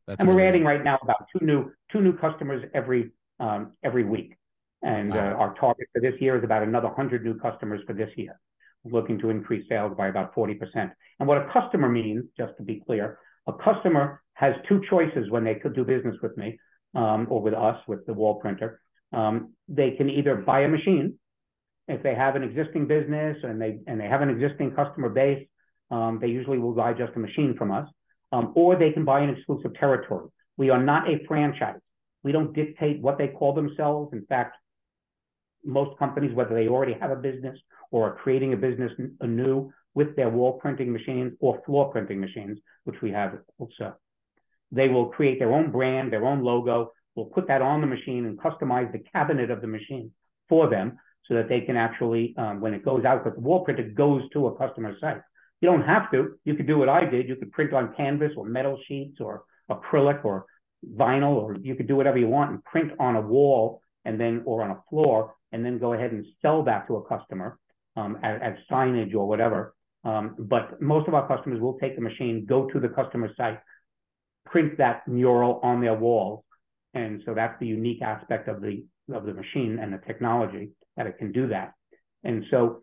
That's and we're adding right now about two new two new customers every um, every week. And uh, wow. uh, our target for this year is about another 100 new customers for this year, looking to increase sales by about 40%. And what a customer means, just to be clear, a customer has two choices when they could do business with me um, or with us, with the wall printer. Um, they can either buy a machine if they have an existing business and they and they have an existing customer base. Um, they usually will buy just a machine from us, um, or they can buy an exclusive territory. We are not a franchise. We don't dictate what they call themselves. In fact, most companies, whether they already have a business or are creating a business anew with their wall printing machines or floor printing machines, which we have also, they will create their own brand, their own logo. We'll put that on the machine and customize the cabinet of the machine for them so that they can actually, um, when it goes out, because the wall printer goes to a customer site. You don't have to. You could do what I did. You could print on canvas or metal sheets or acrylic or vinyl, or you could do whatever you want and print on a wall and then or on a floor and then go ahead and sell that to a customer um, as, as, signage or whatever. Um, but most of our customers will take the machine, go to the customer site, print that mural on their walls, and so that's the unique aspect of the of the machine and the technology that it can do that. And so,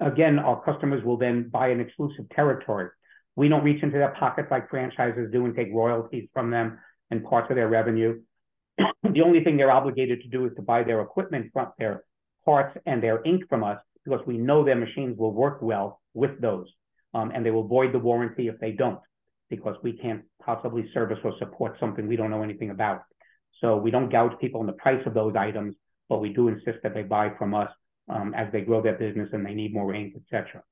again, our customers will then buy an exclusive territory. We don't reach into their pockets like franchises do and take royalties from them and parts of their revenue. The only thing they're obligated to do is to buy their equipment from their parts and their ink from us because we know their machines will work well with those. Um, and they will void the warranty if they don't because we can't possibly service or support something we don't know anything about. So we don't gouge people on the price of those items, but we do insist that they buy from us um, as they grow their business and they need more ink, etc.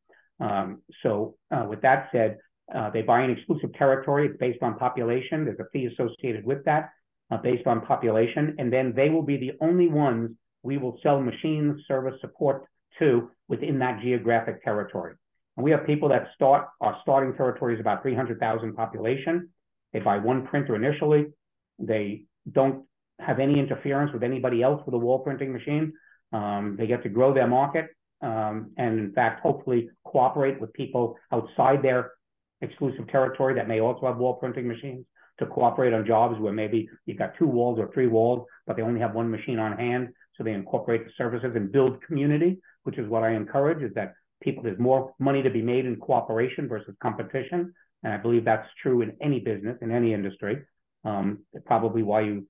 Um, so uh, with that said, uh, they buy an exclusive territory. It's based on population. There's a fee associated with that uh, based on population, and then they will be the only ones we will sell machines, service, support to within that geographic territory. And we have people that start, our starting territory is about 300,000 population. They buy one printer initially. They don't have any interference with anybody else with a wall printing machine. Um, they get to grow their market um, and, in fact, hopefully cooperate with people outside their exclusive territory that may also have wall printing machines to cooperate on jobs where maybe you've got two walls or three walls, but they only have one machine on hand. So they incorporate the services and build community, which is what I encourage is that people, there's more money to be made in cooperation versus competition. And I believe that's true in any business, in any industry. Um, probably why you,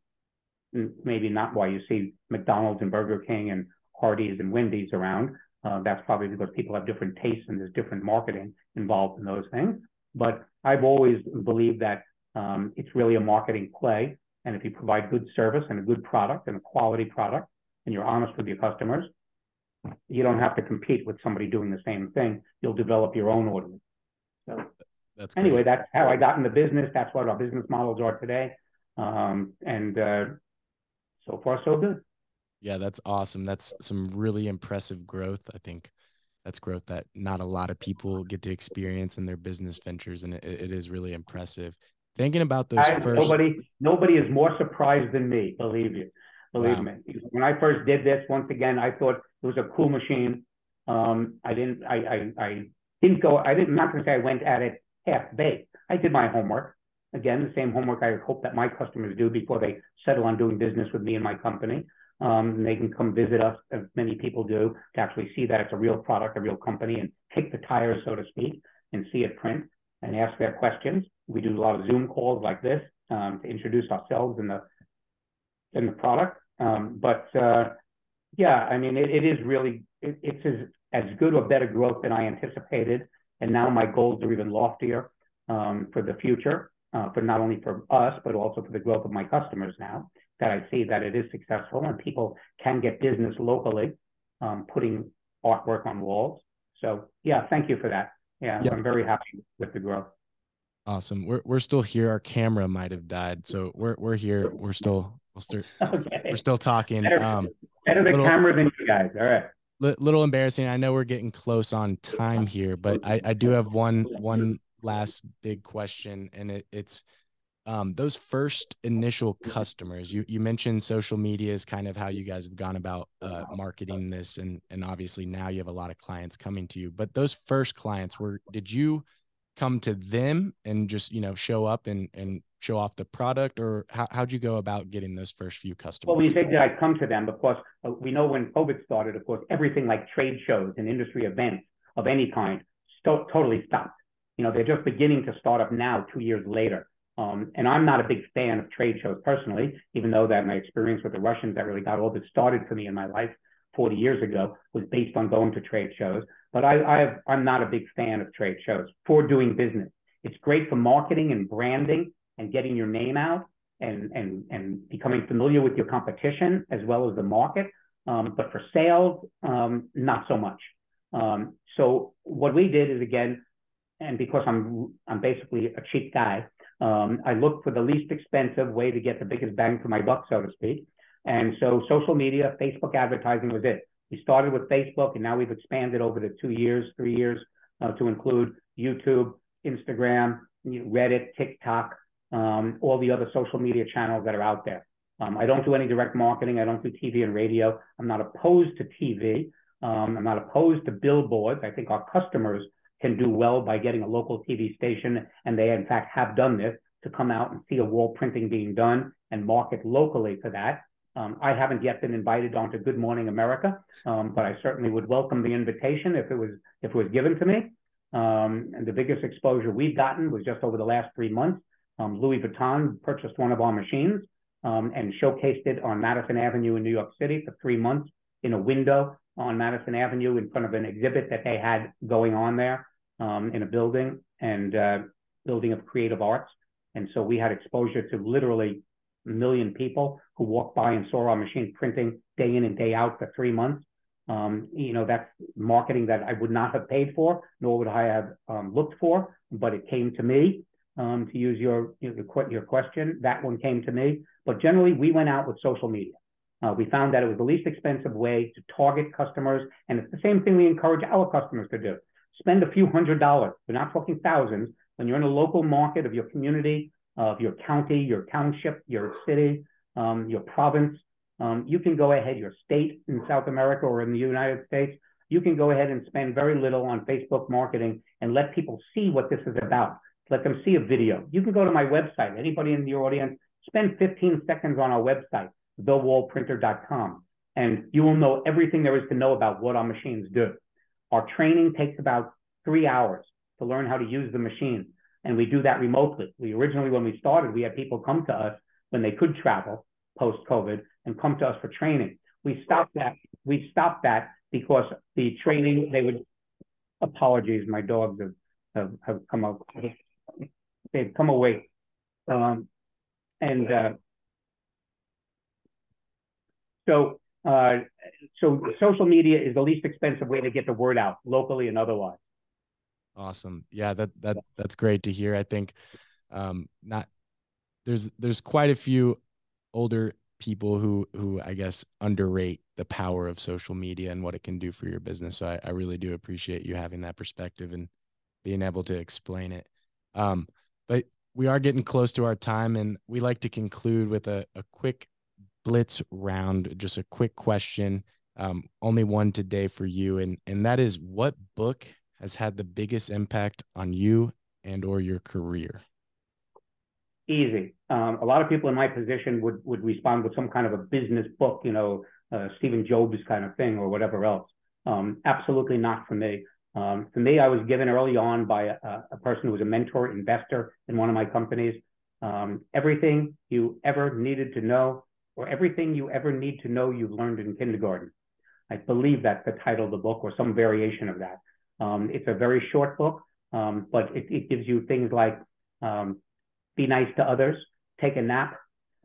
maybe not why you see McDonald's and Burger King and Hardee's and Wendy's around. Uh, that's probably because people have different tastes and there's different marketing involved in those things. But I've always believed that um, it's really a marketing play. And if you provide good service and a good product and a quality product, and you're honest with your customers, you don't have to compete with somebody doing the same thing. You'll develop your own audience. So That's anyway, great. that's how I got in the business. That's what our business models are today. Um, and uh, so far, so good. Yeah, that's awesome. That's some really impressive growth. I think that's growth that not a lot of people get to experience in their business ventures, and it, it is really impressive. Thinking about those I, first, nobody, nobody is more surprised than me. Believe you, believe Wow. me. When I first did this, once again, I thought it was a cool machine. Um, I didn't, I, I, I didn't go. I didn't. I'm not going to say I went at it half baked. I did my homework. Again, the same homework I hope that my customers do before they settle on doing business with me and my company. Um, they can come visit us, as many people do, to actually see that it's a real product, a real company, and kick the tires, so to speak, and see it print and ask their questions. We do a lot of Zoom calls like this um, to introduce ourselves and the in the product. Um, but uh, yeah, I mean, it, it is really it, it's as, as good or better growth than I anticipated, and now my goals are even loftier um, for the future, uh, for not only for us but also for the growth of my customers now that I see that it is successful and people can get business locally, um, putting artwork on walls. So yeah, thank you for that. Yeah, Yeah. I'm very happy with the growth. awesome. We're we're still here. Our camera might have died, so we're we're here. We're still we'll still (laughs) Okay, we're still talking. better, Um, better the little- camera than you guys. All right. li- little embarrassing. I know we're getting close on time here, but I, I do have one one last big question, and it, it's um, those first initial customers. You you mentioned social media is kind of how you guys have gone about uh, marketing this, and and obviously now you have a lot of clients coming to you. But those first clients were did you come to them and just you know show up and and show off the product, or how how'd you go about getting those first few customers? Well, we say that I come to them because uh, we know when COVID started, of course, everything like trade shows and industry events of any kind sto- totally stopped. You know, they're just beginning to start up now, two years later. Um, and I'm not a big fan of trade shows personally, even though that my experience with the Russians that really got all this started for me in my life 40 years ago was based on going to trade shows. But I, I I'm not a big fan of trade shows for doing business. It's great for marketing and branding and getting your name out and and and becoming familiar with your competition as well as the market. Um, but for sales, um, not so much. Um, so what we did is again, and because I'm I'm basically a cheap guy, um, I looked for the least expensive way to get the biggest bang for my buck, so to speak. And so social media, Facebook advertising was it. We started with Facebook, and now we've expanded over the two years, three years uh, to include YouTube, Instagram, Reddit, TikTok, um, all the other social media channels that are out there. Um, I don't do any direct marketing. I don't do TV and radio. I'm not opposed to TV. Um, I'm not opposed to billboards. I think our customers can do well by getting a local TV station, and they in fact have done this to come out and see a wall printing being done and market locally for that. Um, I haven't yet been invited onto Good Morning America, um, but I certainly would welcome the invitation if it was if it was given to me. Um, and the biggest exposure we've gotten was just over the last three months. Um, Louis Vuitton purchased one of our machines um, and showcased it on Madison Avenue in New York City for three months in a window on Madison Avenue in front of an exhibit that they had going on there um, in a building and uh, building of creative arts. And so we had exposure to literally a million people who walked by and saw our machine printing day in and day out for three months. Um, you know, that's marketing that I would not have paid for, nor would I have um, looked for, but it came to me. Um, to use your, your your question, that one came to me. But generally, we went out with social media. Uh, we found that it was the least expensive way to target customers, and it's the same thing we encourage our customers to do. Spend a few hundred dollars. We're not talking thousands. When you're in a local market of your community, of your county, your township, your city, um, your province, um, you can go ahead, your state in South America or in the United States, you can go ahead and spend very little on Facebook marketing and let people see what this is about. Let them see a video. You can go to my website. Anybody in your audience, spend 15 seconds on our website, thewallprinter.com, and you will know everything there is to know about what our machines do. Our training takes about three hours to learn how to use the machine, and we do that remotely. We originally, when we started, we had people come to us when they could travel post COVID and come to us for training. We stopped that. We stopped that because the training they would. Apologies, my dogs have have, have come up. They've come away, um, and uh, So, uh, so social media is the least expensive way to get the word out locally and otherwise. Awesome. Yeah, that that that's great to hear. I think um not there's there's quite a few older people who who I guess underrate the power of social media and what it can do for your business. So I, I really do appreciate you having that perspective and being able to explain it. Um, but we are getting close to our time and we like to conclude with a, a quick blitz round, just a quick question. Um, only one today for you. And and that is what book has had the biggest impact on you and or your career? Easy. Um, a lot of people in my position would would respond with some kind of a business book, you know, uh, Stephen Jobs kind of thing or whatever else. Um, absolutely not for me. Um, for me, I was given early on by a, a, person who was a mentor investor in one of my companies. Um, everything you ever needed to know, or everything you ever need to know, you've learned in kindergarten. I believe that's the title of the book, or some variation of that. Um, it's a very short book, um, but it, it, gives you things like um, be nice to others, take a nap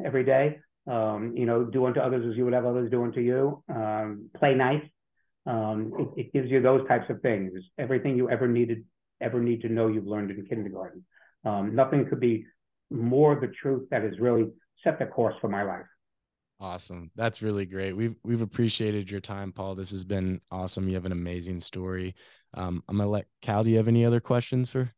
every day, um, you know, do unto others as you would have others do unto you, um, play nice. Um, it, it, gives you those types of things. Everything you ever needed, ever need to know, you've learned in kindergarten. nothing could be more the truth that has really set the course for my life. Awesome. That's really great. We've we've appreciated your time, Paul. This has been awesome. You have an amazing story. Um, I'm gonna let Cal. Do you have any other questions for?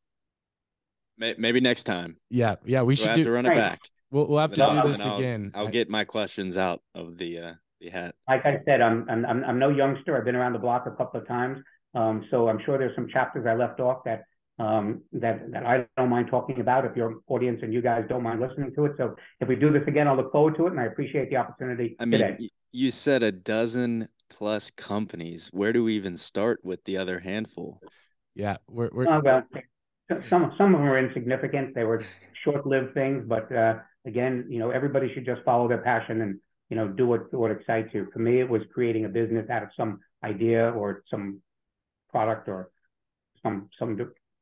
Maybe next time. Yeah, yeah. We we'll should have do, to run it back. We'll we'll have to do this I'll, again. I'll get my questions out of the uh, the hat. Like I said, I'm I'm I'm no youngster. I've been around the block a couple of times. Um, so I'm sure there's some chapters I left off that um, that that I don't mind talking about. If your audience and you guys don't mind listening to it, so if we do this again, I'll look forward to it, and I appreciate the opportunity. I mean, today. you said a dozen plus companies. Where do we even start with the other handful? Yeah, we're, we're... Uh, well, some some of them are insignificant. They were short-lived things, but uh, again, you know, everybody should just follow their passion and you know do what what excites you. For me, it was creating a business out of some idea or some product or some some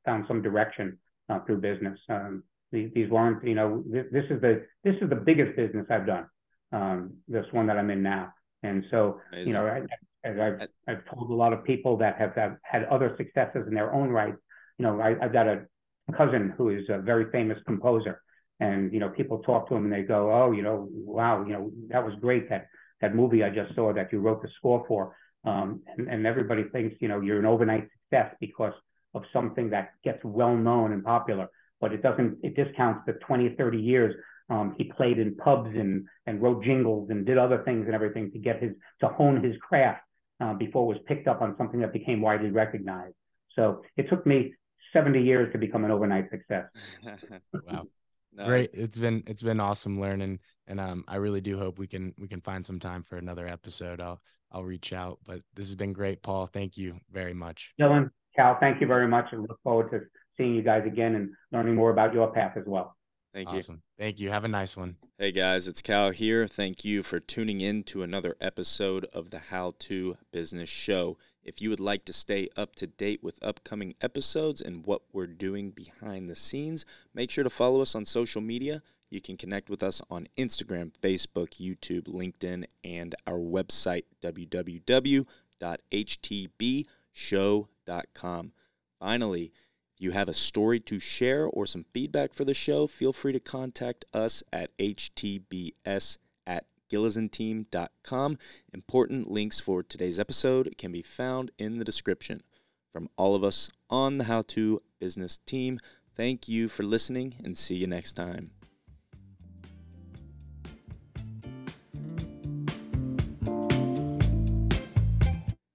found some direction uh, through business. Um, these, these weren't, you know, this, this, is the this is the biggest business I've done. Um, this one that I'm in now, and so Amazing. you know, I, as I've I've told a lot of people that have, have had other successes in their own right. You know, I, I've got a cousin who is a very famous composer, and you know, people talk to him and they go, "Oh, you know, wow, you know, that was great that that movie I just saw that you wrote the score for." Um, and, and everybody thinks, you know, you're an overnight success because of something that gets well known and popular, but it doesn't, it discounts the 20, 30 years um, he played in pubs and, and wrote jingles and did other things and everything to get his, to hone his craft uh, before it was picked up on something that became widely recognized. So it took me 70 years to become an overnight success. (laughs) wow. No. Great. It's been it's been awesome learning and um I really do hope we can we can find some time for another episode. I'll I'll reach out. But this has been great, Paul. Thank you very much. Dylan, Cal, thank you very much and look forward to seeing you guys again and learning more about your path as well. Thank you. Awesome. Thank you. Have a nice one. Hey guys, it's Cal here. Thank you for tuning in to another episode of the How to Business Show. If you would like to stay up to date with upcoming episodes and what we're doing behind the scenes, make sure to follow us on social media. You can connect with us on Instagram, Facebook, YouTube, LinkedIn, and our website, www.htbshow.com. Finally, you have a story to share or some feedback for the show, feel free to contact us at htbs at gillisanteam.com. Important links for today's episode can be found in the description. From all of us on the How To Business team, thank you for listening and see you next time.